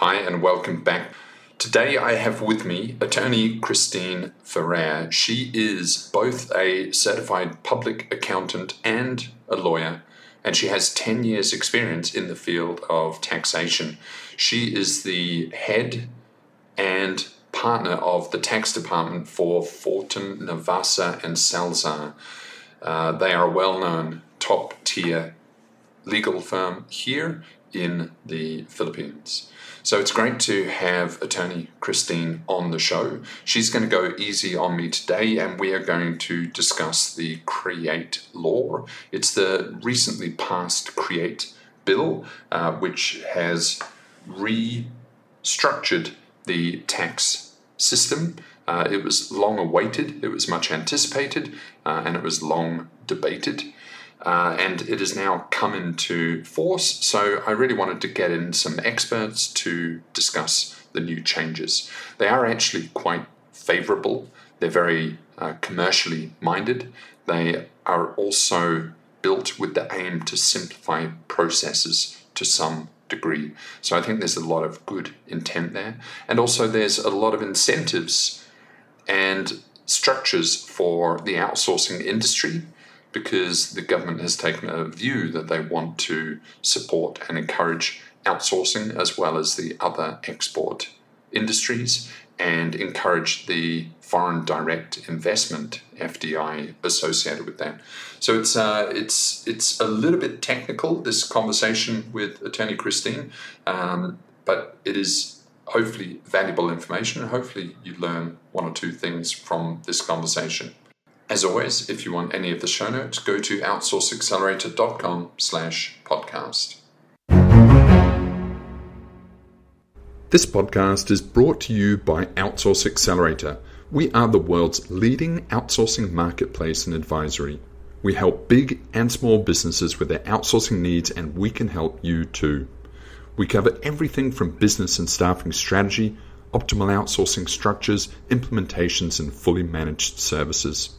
Hi, and welcome back. Today I have with me attorney Christine Ferrer. She is both a certified public accountant and a lawyer, and she has 10 years' experience in the field of taxation. She is the head and partner of the tax department for Fortun, Narvasa, and Salazar. Uh, they are a well known top tier legal firm here in the Philippines. So it's great to have attorney Christine on the show. She's going to go easy on me today, and we are going to discuss the CREATE law. It's the recently passed CREATE bill, uh, which has restructured the tax system. Uh, it was long awaited, it was much anticipated, uh, and it was long debated uh, and it has now come into force. So I really wanted to get in some experts to discuss the new changes. They are actually quite favorable, they're very uh, commercially minded, they are also built with the aim to simplify processes to some degree. So I think there's a lot of good intent there. And also, there's a lot of incentives and structures for the outsourcing industry because the government has taken a view that they want to support and encourage outsourcing as well as the other export industries and encourage the foreign direct investment FDI associated with that. So it's uh, it's it's a little bit technical this conversation with Attorney Christine, um, but it is hopefully valuable information. Hopefully you learn one or two things from this conversation. As always, if you want any of the show notes, go to outsourceaccelerator.com slash podcast. This podcast is brought to you by Outsource Accelerator. We are the world's leading outsourcing marketplace and advisory. We help big and small businesses with their outsourcing needs, and we can help you too. We cover everything from business and staffing strategy, optimal outsourcing structures, implementations, and fully managed services.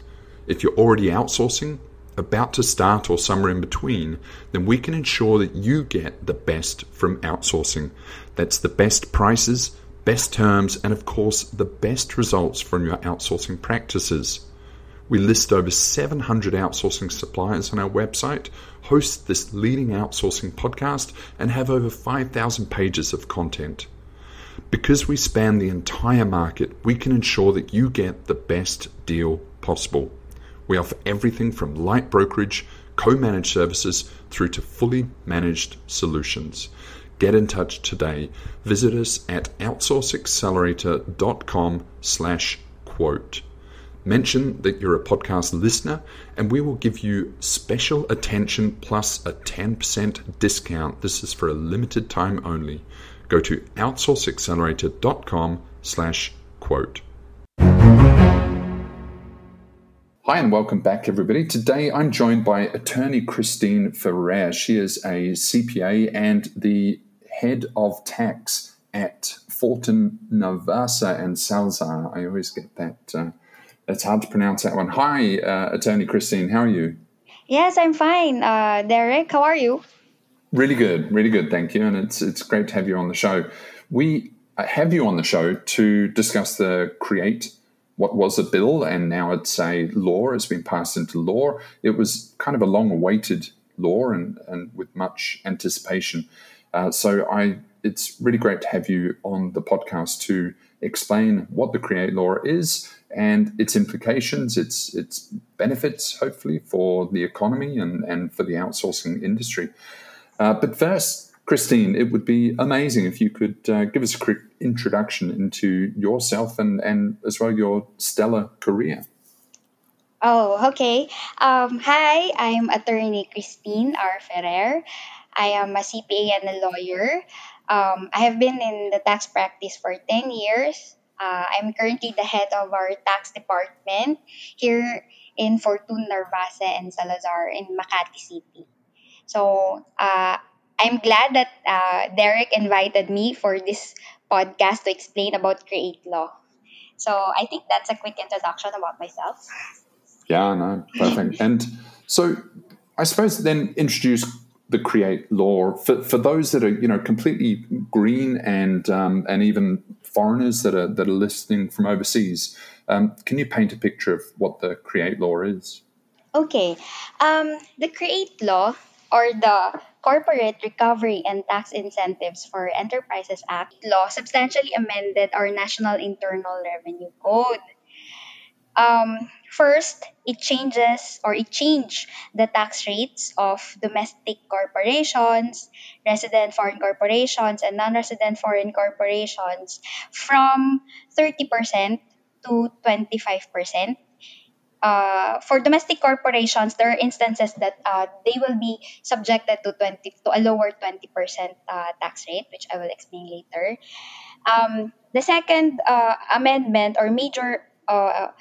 If you're already outsourcing, about to start, or somewhere in between, then we can ensure that you get the best from outsourcing. That's the best prices, best terms, and of course, the best results from your outsourcing practices. We list over 700 outsourcing suppliers on our website, host this leading outsourcing podcast, and have over 5,000 pages of content. Because we span the entire market, we can ensure that you get the best deal possible. We offer everything from light brokerage, co-managed services through to fully managed solutions. Get in touch today. Visit us at outsourceaccelerator.com slash quote. Mention that you're a podcast listener and we will give you special attention plus a 10% discount. This is for a limited time only. Go to outsourceaccelerator.com slash quote. Hi, and welcome back, everybody. Today I'm joined by attorney Christine Ferrer. She is a CPA and the head of tax at Fortun Narvasa and Salazar. I always get that. Uh, it's hard to pronounce that one. Hi, uh, attorney Christine. How are you? Yes, I'm fine. Uh, Derek, how are you? Really good, really good. Thank you. And it's it's great to have you on the show. We have you on the show to discuss the Create what was a bill and now it's a law, it's been passed into law. It was kind of a long awaited law and, and with much anticipation. Uh, so I, it's really great to have you on the podcast to explain what the Create Law is and its implications, its its benefits, hopefully for the economy and, and for the outsourcing industry. Uh, but first, Christine, it would be amazing if you could uh, give us a quick introduction into yourself and, and as well your stellar career. Oh, okay. Um, hi, I'm attorney Christine R. Ferrer. I am a CPA and a lawyer. Um, I have been in the tax practice for 10 years. Uh, I'm currently the head of our tax department here in Fortun, Narvasa, and Salazar in Makati City. So, uh, I'm glad that uh, Derek invited me for this podcast to explain about Create Law. So I think that's a quick introduction about myself. Yeah, no, perfect. and so I suppose then introduce the create law for, for those that are you know completely green and um, and even foreigners that are that are listening from overseas um, can you paint a picture of what the create law is okay um, the create law or the corporate recovery and tax incentives for enterprises act law substantially amended our national internal revenue code um, first, it changes or it changed the tax rates of domestic corporations, resident foreign corporations, and non-resident foreign corporations from 30% to 25%. Uh, for domestic corporations, there are instances that uh, they will be subjected to 20 to a lower 20% uh, tax rate, which I will explain later. Um, the second uh, amendment or major uh,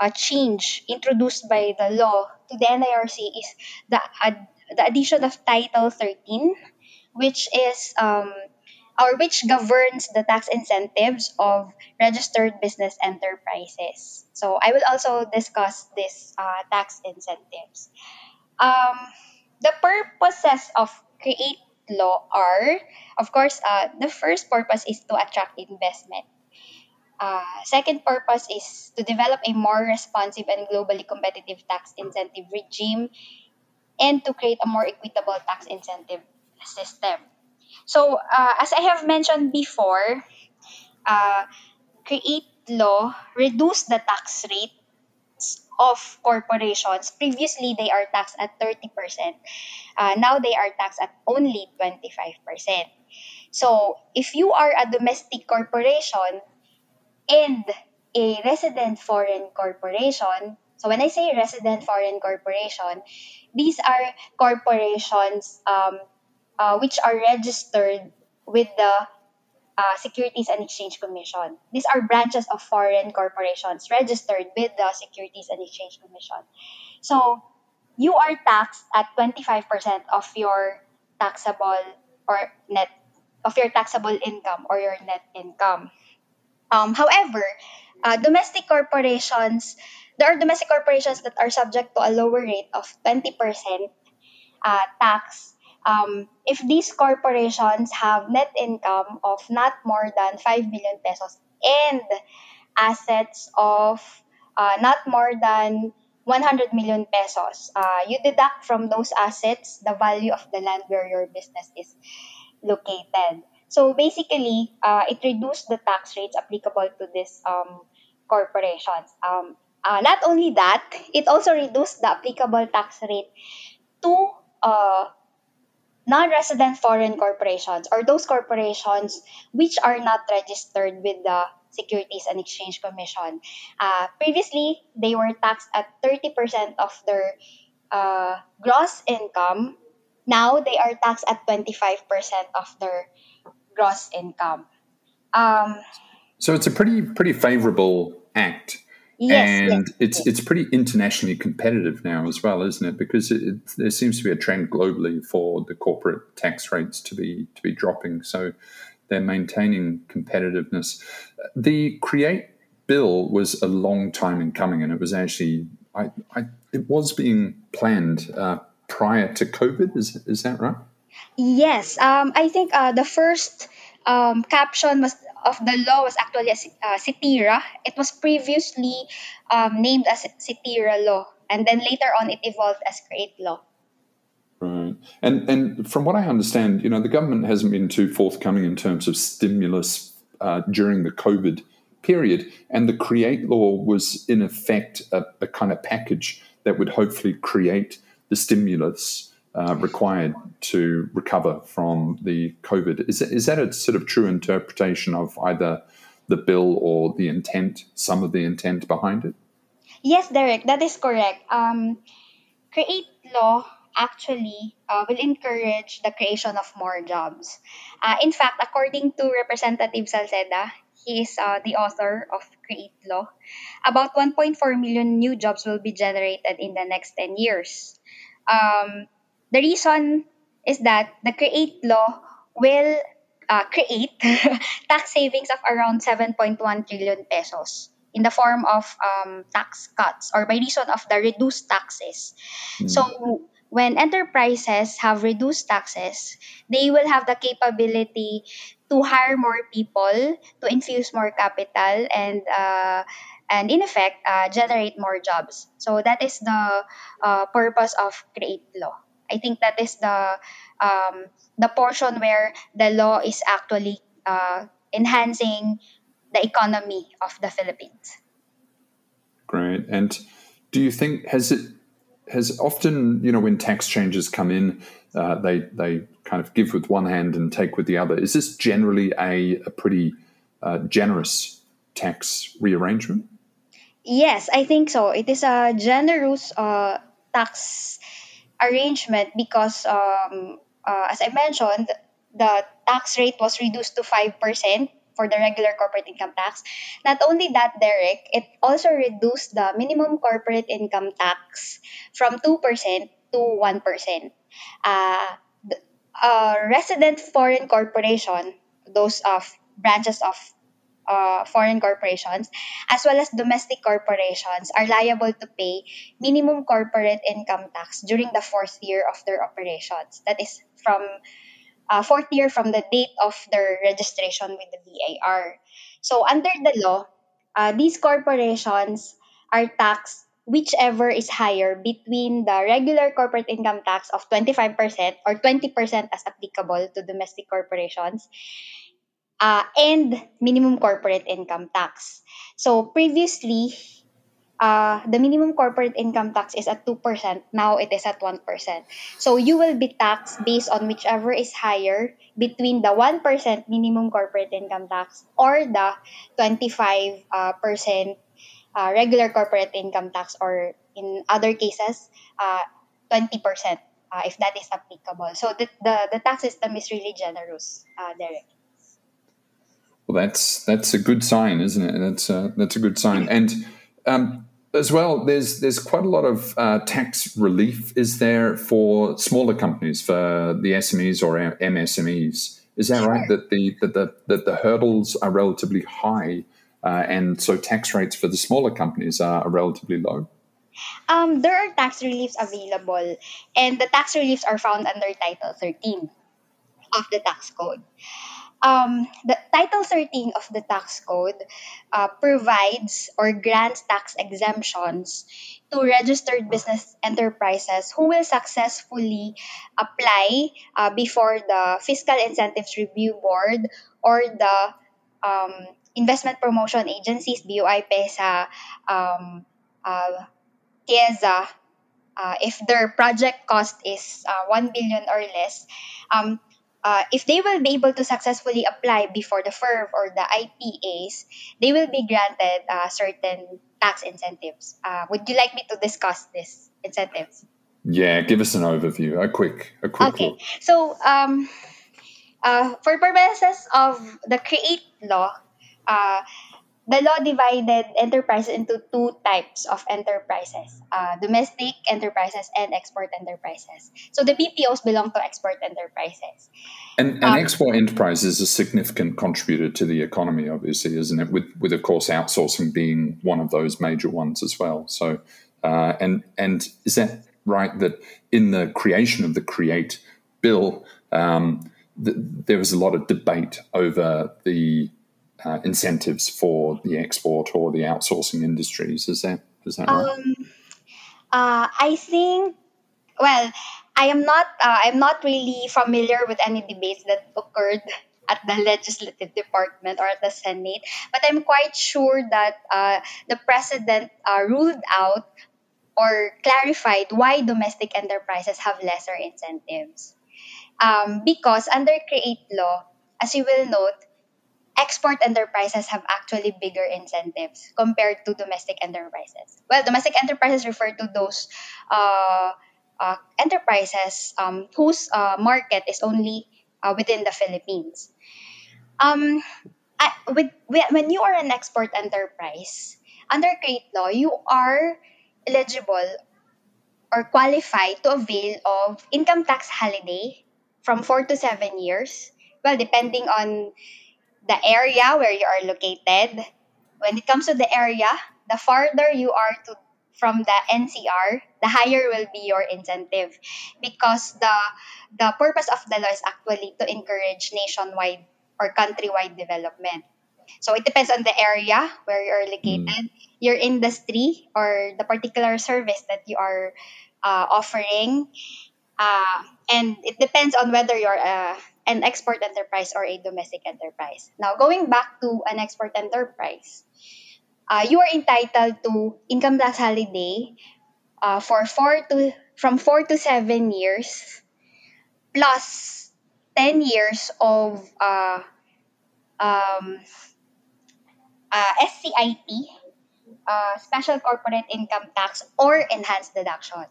a change introduced by the law to the NIRC is the, ad- the addition of Title 13, which is um, or which governs the tax incentives of registered business enterprises. So I will also discuss this uh, tax incentives. Um, the purposes of create law are, of course, uh, the first purpose is to attract investment. Uh, second purpose is to develop a more responsive and globally competitive tax incentive regime and to create a more equitable tax incentive system. So, uh, as I have mentioned before, uh, create law reduce the tax rates of corporations. Previously, they are taxed at 30%. Uh, now they are taxed at only 25%. So, if you are a domestic corporation, and a resident foreign corporation. So when I say resident foreign corporation, these are corporations um, uh, which are registered with the uh, Securities and Exchange Commission. These are branches of foreign corporations registered with the Securities and Exchange Commission. So you are taxed at 25% of your taxable or net of your taxable income or your net income. Um, however, uh, domestic corporations, there are domestic corporations that are subject to a lower rate of 20% uh, tax um, if these corporations have net income of not more than 5 million pesos and assets of uh, not more than 100 million pesos. Uh, you deduct from those assets the value of the land where your business is located. So basically, uh, it reduced the tax rates applicable to these um, corporations. Um, uh, not only that, it also reduced the applicable tax rate to uh, non-resident foreign corporations or those corporations which are not registered with the Securities and Exchange Commission. Uh, previously, they were taxed at 30% of their uh, gross income. Now they are taxed at 25% of their gross income. Um, so it's a pretty pretty favorable act. Yes, and yes, it's yes. it's pretty internationally competitive now as well, isn't it? Because it, it, there seems to be a trend globally for the corporate tax rates to be to be dropping. So they're maintaining competitiveness. The create bill was a long time in coming, and it was actually I, I it was being planned uh, prior to COVID. Is is that right? Yes, um, I think uh, the first um, caption was of the law was actually a uh, CITIRA. It was previously um, named as CITIRA law, and then later on it evolved as Create law. Right, and and from what I understand, you know, the government hasn't been too forthcoming in terms of stimulus uh, during the COVID period, and the Create law was in effect a, a kind of package that would hopefully create the stimulus uh, required to recover from the COVID. Is, is that a sort of true interpretation of either the bill or the intent, some of the intent behind it? Yes, Derek, that is correct. Um, create law actually uh, will encourage the creation of more jobs. Uh, in fact, according to Representative Salceda, he is uh, the author of Create Law, about 1.4 million new jobs will be generated in the next 10 years. Um, the reason is that the create law will uh, create tax savings of around 7.1 trillion pesos in the form of um, tax cuts or by reason of the reduced taxes. Mm. So when enterprises have reduced taxes, they will have the capability to hire more people, to infuse more capital, and uh, and in effect uh, generate more jobs. So that is the uh, purpose of create law. I think that is the um, the portion where the law is actually uh, enhancing the economy of the Philippines. Great. And do you think has it has often you know when tax changes come in, uh, they they kind of give with one hand and take with the other. Is this generally a, a pretty uh, generous tax rearrangement? Yes, I think so. It is a generous uh, tax arrangement because, um, uh, as I mentioned, the tax rate was reduced to 5% for the regular corporate income tax. Not only that, Derek, it also reduced the minimum corporate income tax from 2% to 1%. Uh, uh, resident foreign corporation, those of branches of uh, foreign corporations, as well as domestic corporations, are liable to pay minimum corporate income tax during the fourth year of their operations. That is from uh, fourth year from the date of their registration with the BIR. So, under the law, uh, these corporations are taxed whichever is higher between the regular corporate income tax of 25% or 20% as applicable to domestic corporations uh, and minimum corporate income tax. So previously, uh, the minimum corporate income tax is at 2%. Now it is at 1%. So you will be taxed based on whichever is higher between the 1% minimum corporate income tax or the 25 uh, percent, uh, regular corporate income tax or in other cases, uh, 20%. Uh, if that is applicable. So the, the, the tax system is really generous, uh, Derek. Well, that's that's a good sign, isn't it? That's a, that's a good sign. And um, as well, there's there's quite a lot of uh, tax relief. Is there for smaller companies, for the SMEs or MSMEs? Is that right? That the that the that the hurdles are relatively high, uh, and so tax rates for the smaller companies are, are relatively low. Um, there are tax reliefs available, and the tax reliefs are found under Title 13 of the tax code um, the Title 13 of the tax code uh, provides or grants tax exemptions to registered business enterprises who will successfully apply uh, before the Fiscal Incentives Review Board or the um, investment promotion agencies, BOI PEZA, um, uh, TIEZA, uh, if their project cost is uh, 1 billion or less, um, uh, if they will be able to successfully apply before the FIRB or the IPAs, they will be granted uh, certain tax incentives. Uh, would you like me to discuss this incentives? Yeah, give us an overview, a quick, a quick. Okay, look. so um, uh, for purposes of the create law, uh, the law divided enterprises into two types of enterprises uh, domestic enterprises and export enterprises. So the BPOs belong to export enterprises. And, and um, export enterprises is a significant contributor to the economy, obviously, isn't it? With, with of course, outsourcing being one of those major ones as well. So, uh, and and is that right that in the creation of the Create bill, um, th- there was a lot of debate over the uh, incentives for the export or the outsourcing industries. Is that is that right? Um, uh, I think. Well, I am not. Uh, I'm not really familiar with any debates that occurred at the legislative department or at the Senate, but I'm quite sure that uh, the president uh, ruled out or clarified why domestic enterprises have lesser incentives. Um, because under Create Law, as you will note, export enterprises have actually bigger incentives compared to domestic enterprises. Well, domestic enterprises refer to those uh, uh, enterprises um, whose uh, market is only uh, within the Philippines. Um, I, with, when you are an export enterprise, under Create Law, you are eligible or qualified to avail of income tax holiday from four to seven years. Well, depending on the area where you are located. When it comes to the area, the farther you are to from the NCR, the higher will be your incentive because the the purpose of the law is actually to encourage nationwide or countrywide development. So it depends on the area where you're located, mm. your industry, or the particular service that you are uh, offering. Uh, and it depends on whether you're a, an export enterprise or a domestic enterprise. Now, going back to an export enterprise, uh, you are entitled to income tax holiday uh, for four to from four to seven years, plus ten years of uh, um, uh, SCIT, uh, Special Corporate Income Tax, or Enhanced Deduction.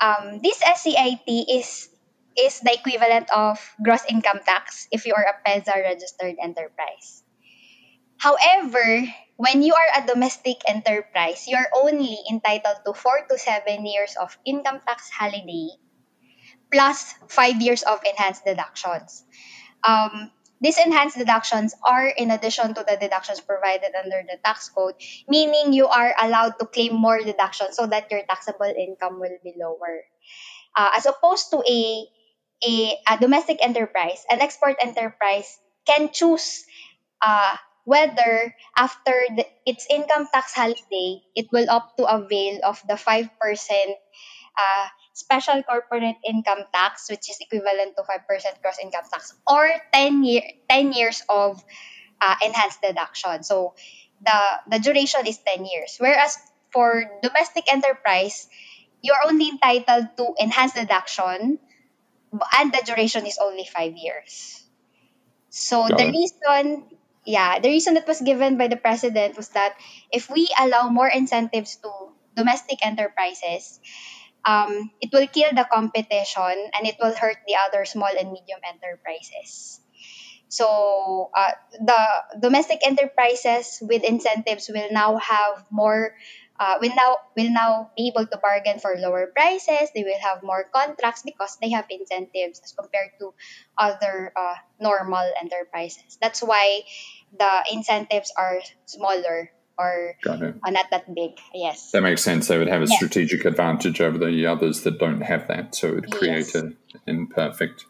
Um, this SCIT is is the equivalent of gross income tax if you are a PEZA registered enterprise. However, when you are a domestic enterprise, you're only entitled to 4 to 7 years of income tax holiday plus 5 years of enhanced deductions. Um, these enhanced deductions are in addition to the deductions provided under the tax code, meaning you are allowed to claim more deductions so that your taxable income will be lower. Uh, as opposed to a, a, a domestic enterprise, an export enterprise can choose uh, whether after the, its income tax holiday, it will opt to avail of the 5% uh, special corporate income tax, which is equivalent to 5% gross income tax, or 10, year, 10 years of uh, enhanced deduction. So the, the duration is 10 years. Whereas for domestic enterprise, you're only entitled to enhanced deduction and the duration is only 5 years. So Got the it. reason yeah, the reason that was given by the president was that if we allow more incentives to domestic enterprises, um, it will kill the competition and it will hurt the other small and medium enterprises. So uh, the domestic enterprises with incentives will now have more. Uh, will now will now be able to bargain for lower prices. They will have more contracts because they have incentives as compared to other uh, normal enterprises. That's why the incentives are smaller or uh, not that big. Yes. That makes sense. They would have a yes. strategic advantage over the others that don't have that. So it would create yes. an imperfect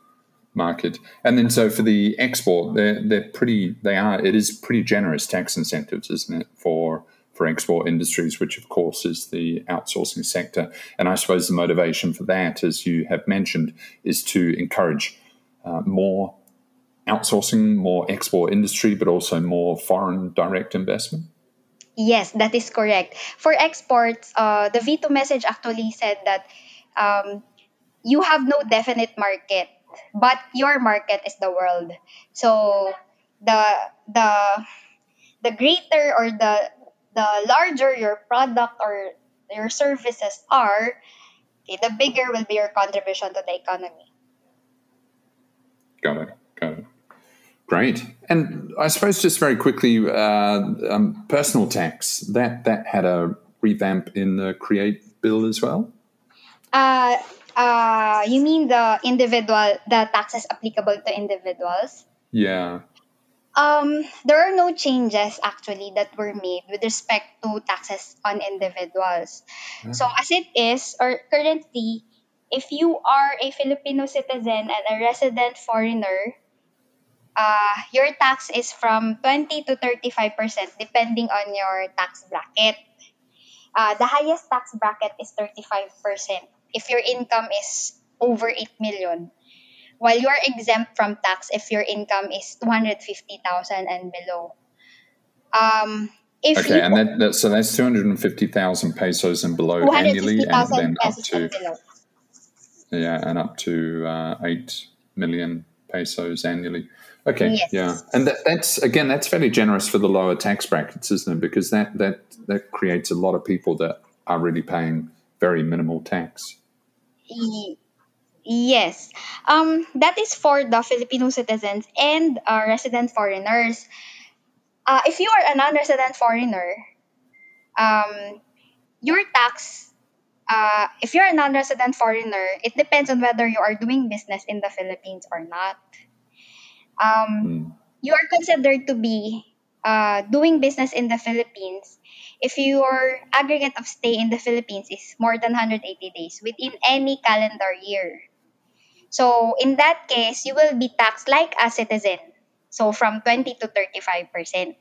market. And then so for the export, they're, they're pretty, they are, it is pretty generous tax incentives, isn't it, for for export industries, which of course is the outsourcing sector. And I suppose the motivation for that, as you have mentioned, is to encourage uh, more outsourcing, more export industry, but also more foreign direct investment. Yes, that is correct. For exports, uh, the veto message actually said that um, you have no definite market, but your market is the world. So the the the greater or the the larger your product or your services are, okay, the bigger will be your contribution to the economy. Got it. Got it. Great. And I suppose just very quickly, uh, um, personal tax that that had a revamp in the Create bill as well. Uh, uh, you mean the individual, the taxes applicable to individuals? Yeah. Um, there are no changes actually that were made with respect to taxes on individuals. Yeah. So as it is, or currently, if you are a Filipino citizen and a resident foreigner, uh, your tax is from 20 to 35% depending on your tax bracket. Uh, the highest tax bracket is 35% if your income is over 8 million. While you are exempt from tax if your income is 250,000 and below. Um, if okay, and that, that, so that's 250,000 pesos and below annually, and then up to yeah, and up to uh, 8 million pesos annually. Okay, yes. yeah, and that, that's again that's fairly generous for the lower tax brackets, isn't it? Because that that that creates a lot of people that are really paying very minimal tax. Yes, um, that is for the Filipino citizens and uh, resident foreigners. Uh, if you are a non-resident foreigner, um, your tax uh, if you're a non-resident foreigner, it depends on whether you are doing business in the Philippines or not um, mm. you are considered to be uh, doing business in the Philippines if your aggregate of stay in the Philippines is more than 180 days within any calendar year. So in that case, you will be taxed like a citizen. So from 20 to 35%.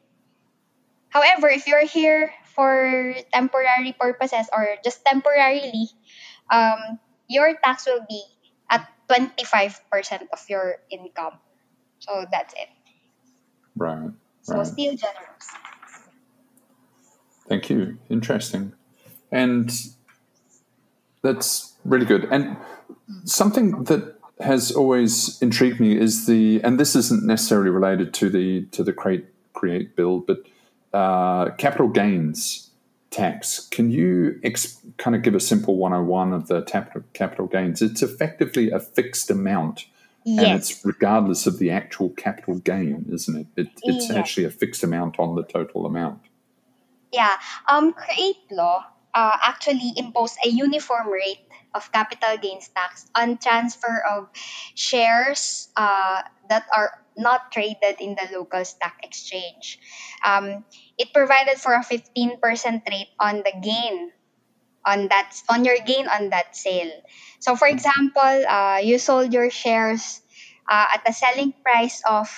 However, if you're here for temporary purposes or just temporarily, um, your tax will be at 25% of your income. So that's it. Right. So right. still generous. Thank you. Interesting. And that's really good. And something that has always intrigued me is the, and this isn't necessarily related to the to the create create bill, but uh, capital gains tax. Can you ex- kind of give a simple 101 of the tap- capital gains? It's effectively a fixed amount. And it's regardless of the actual capital gain, isn't it? it it's Yes. actually a fixed amount on the total amount. Yeah. Um, create law uh, actually imposed a uniform rate of capital gains tax on transfer of shares uh, that are not traded in the local stock exchange. Um, it provided for a 15% rate on the gain on that on your gain on that sale. So, for example, uh, you sold your shares uh, at a selling price of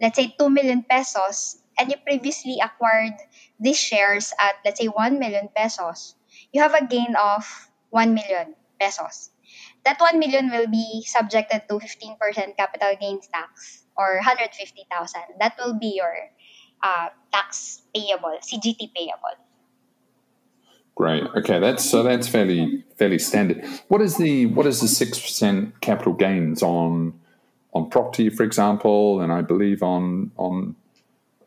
let's say 2 million pesos and you previously acquired these shares at let's say 1 million pesos you have a gain of 1 million pesos that 1 million will be subjected to 15% capital gains tax or 150,000 that will be your uh, tax payable CGT payable Great. Okay, that's so that's fairly fairly standard. What is the what is the six percent capital gains on on property, for example, and I believe on on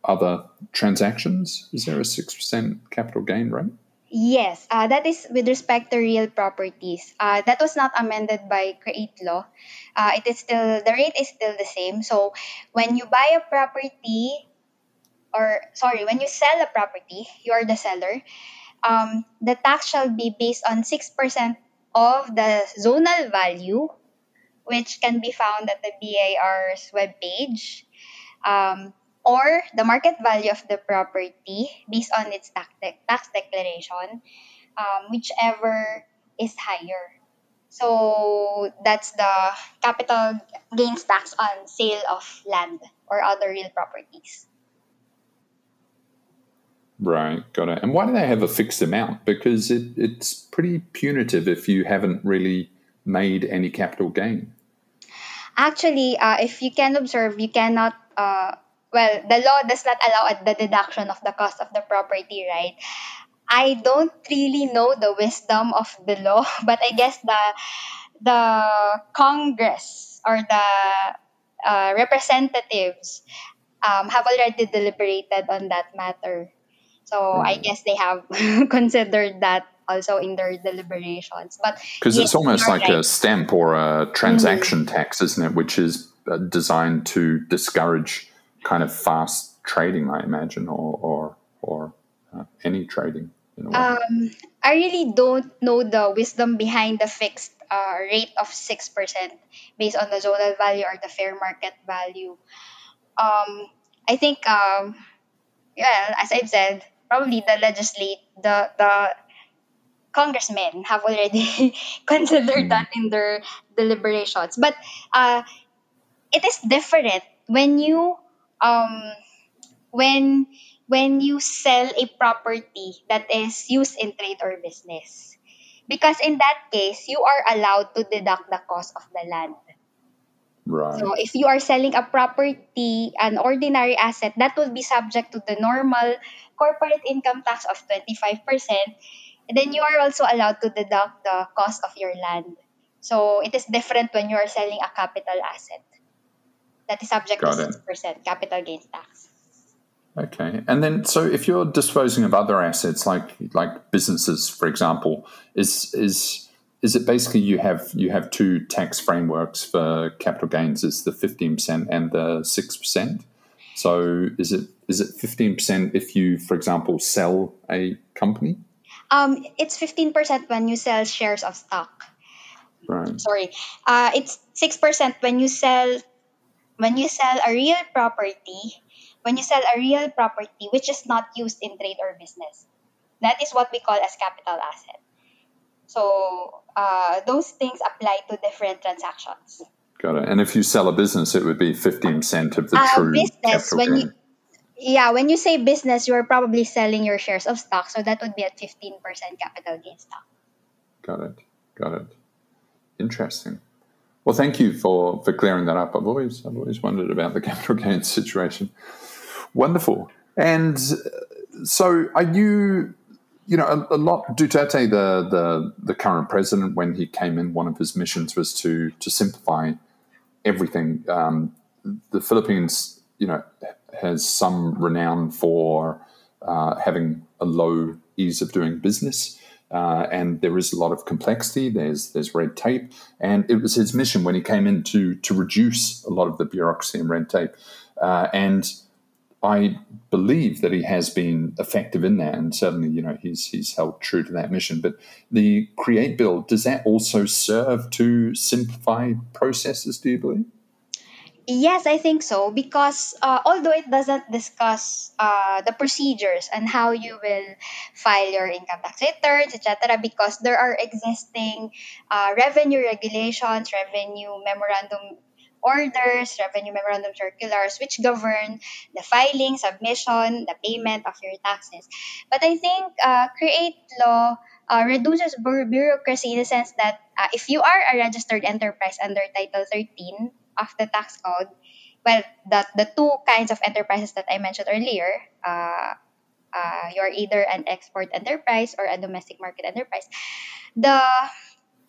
other transactions? Is there a six percent capital gain rate? Yes, uh, that is with respect to real properties. Uh, that was not amended by Create Law. Uh, it is still the rate is still the same. So when you buy a property, or sorry, when you sell a property, you are the seller. Um, the tax shall be based on six percent of the zonal value, which can be found at the BIR's webpage. Um, or the market value of the property based on its tax, de- tax declaration, um, whichever is higher. So that's the capital gains tax on sale of land or other real properties. Right, got it. And why do they have a fixed amount? Because it, it's pretty punitive if you haven't really made any capital gain. Actually, uh, if you can observe, you cannot. Uh, well, the law does not allow the deduction of the cost of the property, right? I don't really know the wisdom of the law, but I guess the the Congress or the uh, representatives um, have already deliberated on that matter. So I guess they have considered that also in their deliberations. But Because yes, it's almost like right. a stamp or a transaction tax, isn't it? Which is uh, designed to discourage kind of fast trading, I imagine, or or, or uh, any trading in a way. Um, I really don't know the wisdom behind the fixed uh, rate of 6% based on the zonal value or the fair market value. Um, I think, um, well, as I've said, probably the legislate, the, the congressmen have already considered Mm. that in their deliberations. But uh, it is different when you um, when when you sell a property that is used in trade or business. Because in that case, you are allowed to deduct the cost of the land. right. So if you are selling a property, an ordinary asset, that will be subject to the normal corporate income tax of 25%. Then you are also allowed to deduct the cost of your land. So it is different when you are selling a capital asset. That is subject Got to it. 6% capital gains tax. Okay, and then so if you're disposing of other assets like like businesses, for example, is is is it basically you have you have two tax frameworks for capital gains? Is the fifteen percent and the six percent? So is it is it fifteen percent if you, for example, sell a company? Um, it's 15% when you sell shares of stock. Right. Sorry. Uh, it's 6% when you sell when you sell a real property, when you sell a real property which is not used in trade or business. That is what we call as capital asset. So uh, those things apply to different transactions. Got it. And if you sell a business, it would be 15% of the Uh, true business, when gain. you yeah, when you say business, you're probably selling your shares of stock, so that would be at 15% capital gain stock. Got it. Got it. Interesting. Well, thank you for, for clearing that up. I've always I've always wondered about the capital gains situation. Wonderful. And uh, so, are you? You know, a, a lot. Duterte, the, the the current president, when he came in, one of his missions was to to simplify everything. Um, the Philippines, you know, has some renown for uh, having a low ease of doing business, uh, and there is a lot of complexity. There's there's red tape, and it was his mission when he came in to to reduce a lot of the bureaucracy and red tape, uh, and I believe that he has been effective in that, and certainly, you know, he's he's held true to that mission. But the Create Bill does that also serve to simplify processes? Do you believe? Yes, I think so because uh, although it doesn't discuss uh, the procedures and how you will file your income tax returns, etc., because there are existing uh, revenue regulations, revenue memorandum orders, revenue memorandum circulars, which govern the filing, submission, the payment of your taxes. But I think uh, Create Law uh, reduces bureaucracy in the sense that uh, if you are a registered enterprise under Title 13 of the tax code, well, the, the two kinds of enterprises that I mentioned earlier, uh, uh, you're either an export enterprise or a domestic market enterprise. The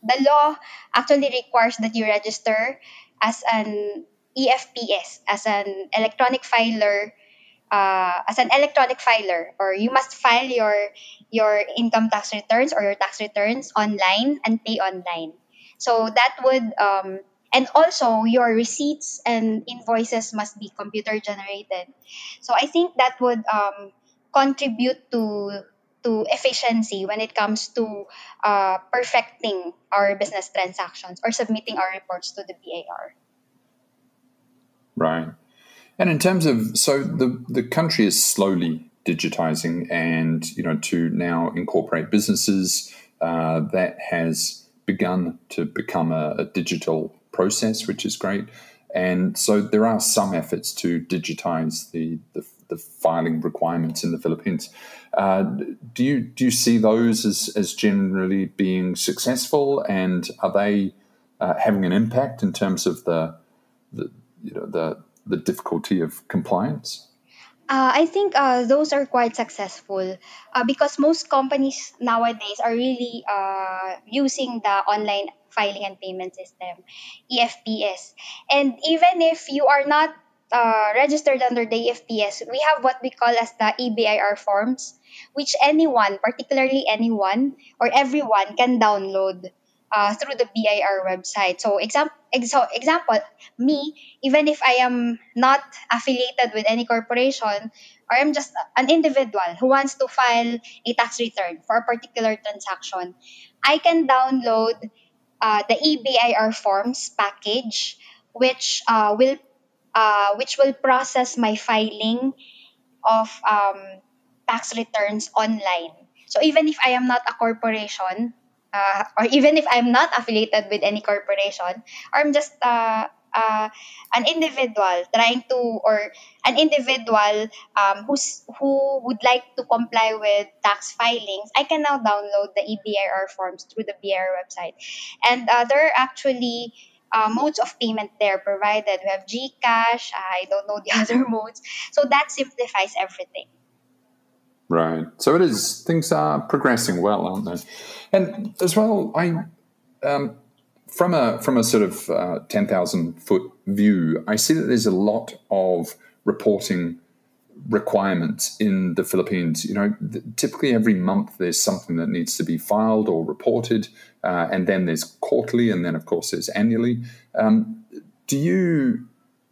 the law actually requires that you register as an EFPS, as an electronic filer, uh, as an electronic filer, or you must file your your income tax returns or your tax returns online and pay online. So that would um, and also your receipts and invoices must be computer generated. So I think that would um, contribute to to efficiency when it comes to uh, perfecting our business transactions or submitting our reports to the BIR. Right. And in terms of so the the country is slowly digitizing, and you know to now incorporate businesses uh, that has begun to become a, a digital process, which is great. And so there are some efforts to digitize the, the, the filing requirements in the Philippines. Uh, do you do you see those as, as generally being successful, and are they uh, having an impact in terms of the, the you know the the difficulty of compliance? Uh, I think uh, those are quite successful uh, because most companies nowadays are really uh, using the online filing and payment system, EFPS. And even if you are not uh, registered under the EFPS, we have what we call as the EBIR forms, which anyone, particularly anyone or everyone, can download uh, through the BIR website. So, example, so example, me, even if I am not affiliated with any corporation, or I'm just an individual who wants to file a tax return for a particular transaction, I can download uh, the EBIR forms package, which uh, will uh, which will process my filing of um, tax returns online. So even if I am not a corporation, uh, or even if I'm not affiliated with any corporation, or I'm just uh, uh, an individual trying to, or an individual um, who's who would like to comply with tax filings, I can now download the EBIR forms through the BIR website, and uh, there are actually. Uh, modes of payment there provided. We have GCash. I don't know the other modes. So that simplifies everything. Right. So it is. Things are progressing well, aren't they? And as well, I um, from a from a sort of uh, ten thousand foot view, I see that there's a lot of reporting requirements in the Philippines. You know, th- typically every month there's something that needs to be filed or reported, uh, and then there's quarterly, and then of course there's annually. Um, do you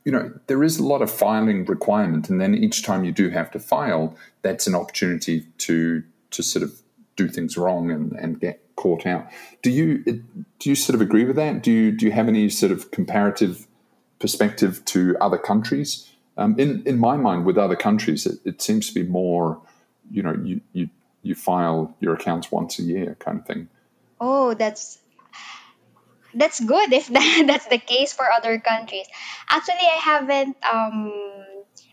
you know, there is a lot of filing requirement, and then each time you do have to file, that's an opportunity to to sort of do things wrong and, and get caught out. Do you do you sort of agree with that? Do you do you have any sort of comparative perspective to other countries? Um, in in my mind, with other countries, it, it seems to be more, you know, you you you file your accounts once a year, kind of thing. Oh, that's that's good if that, that's the case for other countries. Actually, I haven't um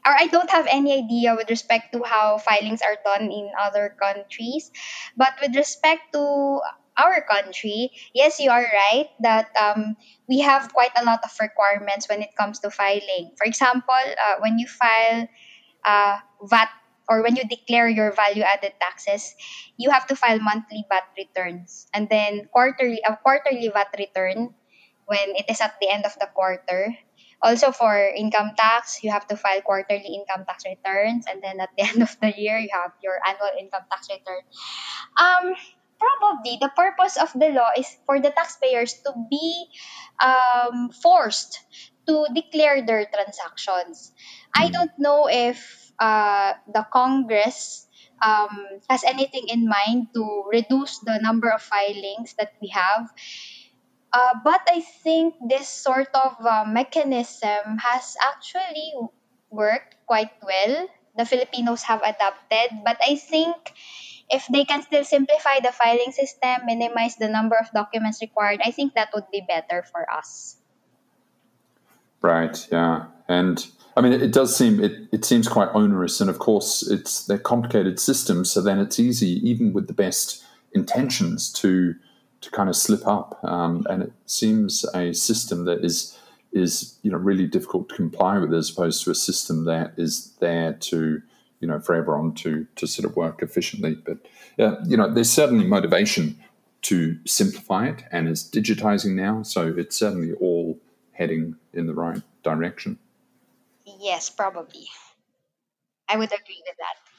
or I don't have any idea with respect to how filings are done in other countries. But with respect to our country, yes, you are right that um, we have quite a lot of requirements when it comes to filing. For example, uh, when you file uh, VAT or when you declare your value added taxes, you have to file monthly VAT returns and then quarterly a quarterly VAT return when it is at the end of the quarter. Also for income tax, you have to file quarterly income tax returns and then at the end of the year you have your annual income tax return. Um probably the purpose of the law is for the taxpayers to be um, forced to declare their transactions. I hmm. don't know if uh, the Congress um, has anything in mind to reduce the number of filings that we have. Uh, but I think this sort of uh, mechanism has actually worked quite well. The Filipinos have adapted, but I think if they can still simplify the filing system, minimize the number of documents required, I think that would be better for us. Right. Yeah. And I mean, it does seem it, it seems quite onerous, and of course, it's they're complicated systems. So then it's easy, even with the best intentions, to to kind of slip up. Um, and it seems a system that is is you know really difficult to comply with, as opposed to a system that is there to you know for everyone to to sort of work efficiently. But yeah, you know, there's certainly motivation to simplify it, and it's digitizing now, so it's certainly all heading in the right direction. Yes, probably. I would agree with that.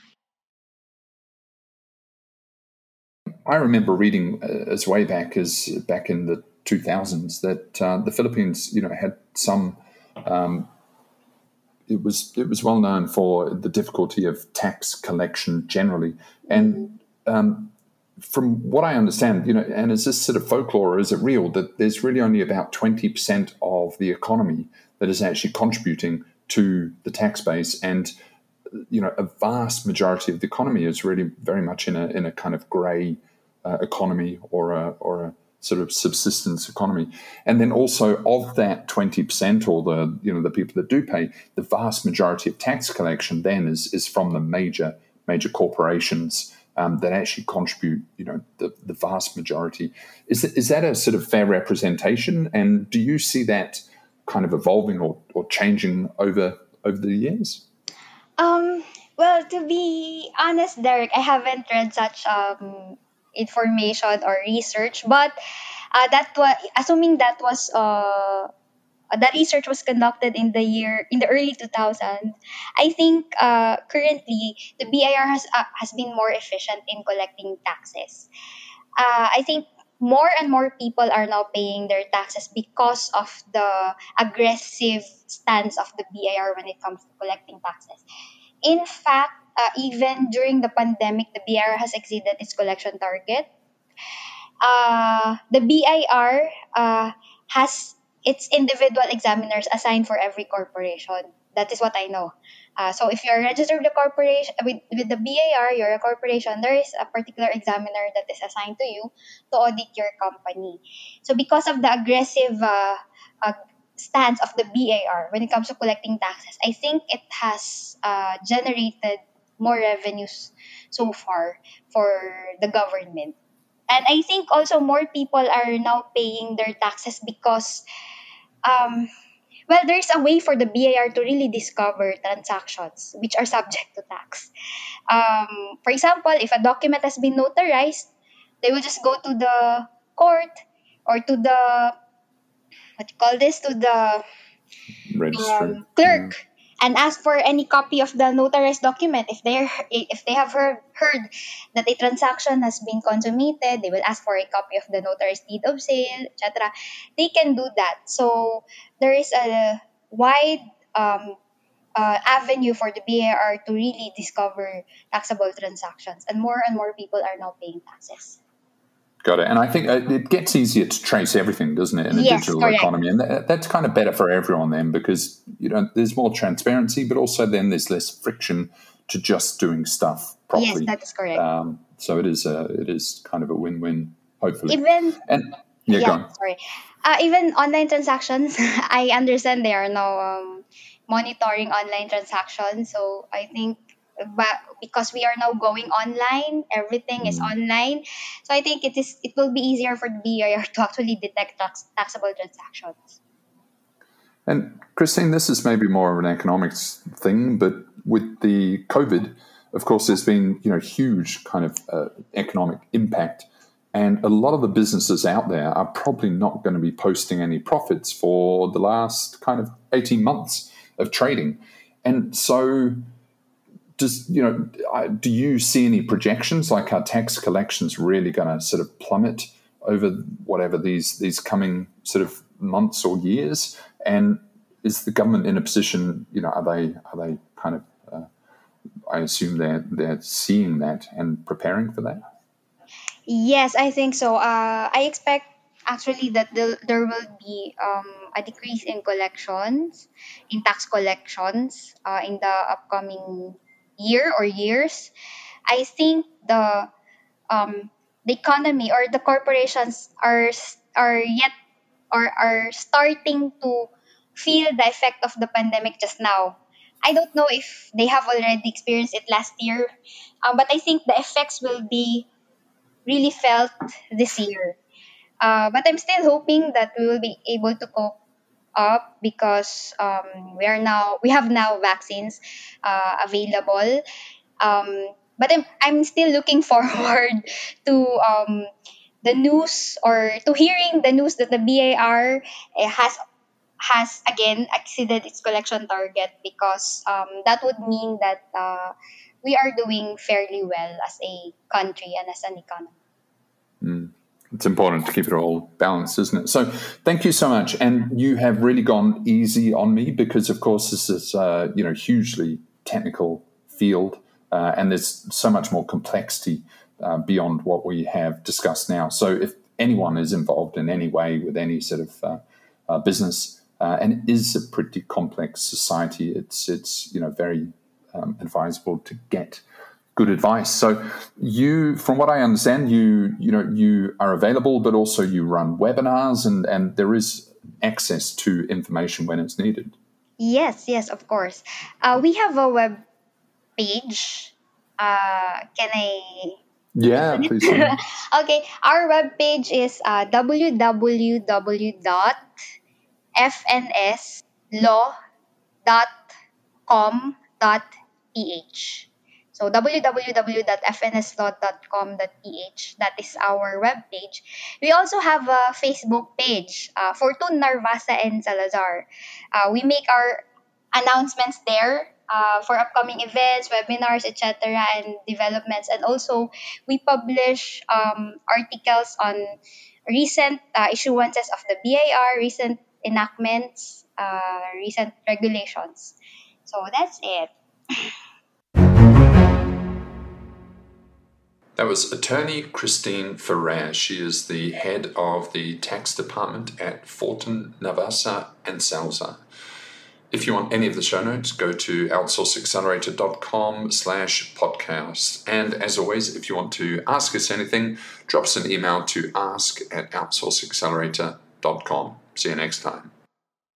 I remember reading uh, as way back as back in the 2000s that uh, the Philippines, you know, had some um, it was it was well known for the difficulty of tax collection generally, and um, from what I understand, you know, and is this sort of folklore or is it real that there's really only about twenty percent of the economy that is actually contributing to the tax base, and you know, a vast majority of the economy is really very much in a in a kind of grey uh, economy or a or a sort of subsistence economy. And then also of that 20% or the you know the people that do pay, the vast majority of tax collection then is is from the major major corporations um, that actually contribute, you know, the, the vast majority. Is is that a sort of fair representation? And do you see that kind of evolving or, or changing over over the years? Um, well, to be honest, Derek, I haven't read such um, information or research but uh, that was assuming that was uh, the research was conducted in the year in the early 2000s i think uh, currently the bir has uh, has been more efficient in collecting taxes uh, i think more and more people are now paying their taxes because of the aggressive stance of the BIR when it comes to collecting taxes. In fact, uh, even during the pandemic, the BIR has exceeded its collection target. Uh, the BIR uh, has its individual examiners assigned for every corporation. That is what I know. Uh, so if you're registered with the corporation with, with the BIR, you're a corporation, there is a particular examiner that is assigned to you to audit your company. So because of the aggressive uh, uh, stance of the BIR when it comes to collecting taxes, I think it has uh, generated more revenues so far for the government. And I think also more people are now paying their taxes because, um, well, there's a way for the BIR to really discover transactions which are subject to tax. Um, for example, if a document has been notarized, they will just go to the court or to the what you call this to the um, clerk yeah and ask for any copy of the notarized document if they if they have heard, heard that a transaction has been consummated they will ask for a copy of the notarized deed of sale etc they can do that. So there is a wide um, uh, avenue for the BIR to really discover taxable transactions and more and more people are now paying taxes Got it. And I think uh, it gets easier to trace everything, doesn't it, in a yes, digital correct. economy? And that, that's kind of better for everyone then because you know there's more transparency, but also then there's less friction to just doing stuff properly. Yes, that is correct. Um, so it is a, it is kind of a win-win, hopefully. even and yeah, on. sorry. Uh, even online transactions, I understand they are now um, monitoring online transactions. So I think but because we are now going online, everything is Mm. online. So I think it is it will be easier for the BIR to actually detect tax, taxable transactions. And Christine, this is maybe more of an economics thing, but with the COVID, of course, there's been you know huge kind of uh, economic impact, and a lot of the businesses out there are probably not going to be posting any profits for the last kind of eighteen months of trading, and so. Does you know? Do you see any projections like are tax collections really going to sort of plummet over whatever these these coming sort of months or years? And is the government in a position? You know, are they are they kind of? Uh, I assume they're they're seeing that and preparing for that. Yes, I think so. Uh, I expect actually that the, there will be um, a decrease in collections, in tax collections uh, in the upcoming year or years. I think the um, the economy or the corporations are are yet or are starting to feel the effect of the pandemic just now. I don't know if they have already experienced it last year, um, but I think the effects will be really felt this year. Uh, but I'm still hoping that we will be able to cope up because um, we are now we have now vaccines uh, available. Um, but I'm I'm still looking forward to um, the news or to hearing the news that the BIR eh, has has again exceeded its collection target because um, that would mean that uh, we are doing fairly well as a country and as an economy. It's important to keep it all balanced, isn't it? So, thank you so much. And you have really gone easy on me because, of course, this is uh, you know hugely technical field, uh, and there's so much more complexity uh, beyond what we have discussed now. So, if anyone is involved in any way with any sort of uh, uh, business, and it is a pretty complex society, it's it's you know very um, advisable to get good advice. So you, from what I understand, you you know you are available, but also you run webinars, and and there is access to information when it's needed. Yes, yes, of course. Uh, we have a web page. Uh, can I? Yeah, please. okay, our web page is uh, www.fnslaw.com.ph. So www.fnslaw.com.ph. That is our webpage. We also have a Facebook page, uh, Fortun Narvasa and Salazar. Uh, we make our announcements there uh, for upcoming events, webinars, etc., and developments. And also, we publish um, articles on recent uh, issuances of the BIR, recent enactments, uh, recent regulations. So that's it. That was attorney Christine Ferrer. She is the head of the tax department at Fortun, Narvasa, and Salazar. If you want any of the show notes, go to outsourceaccelerator.com slash podcast. And as always, if you want to ask us anything, drop us an email to ask at outsourceaccelerator.com. See you next time.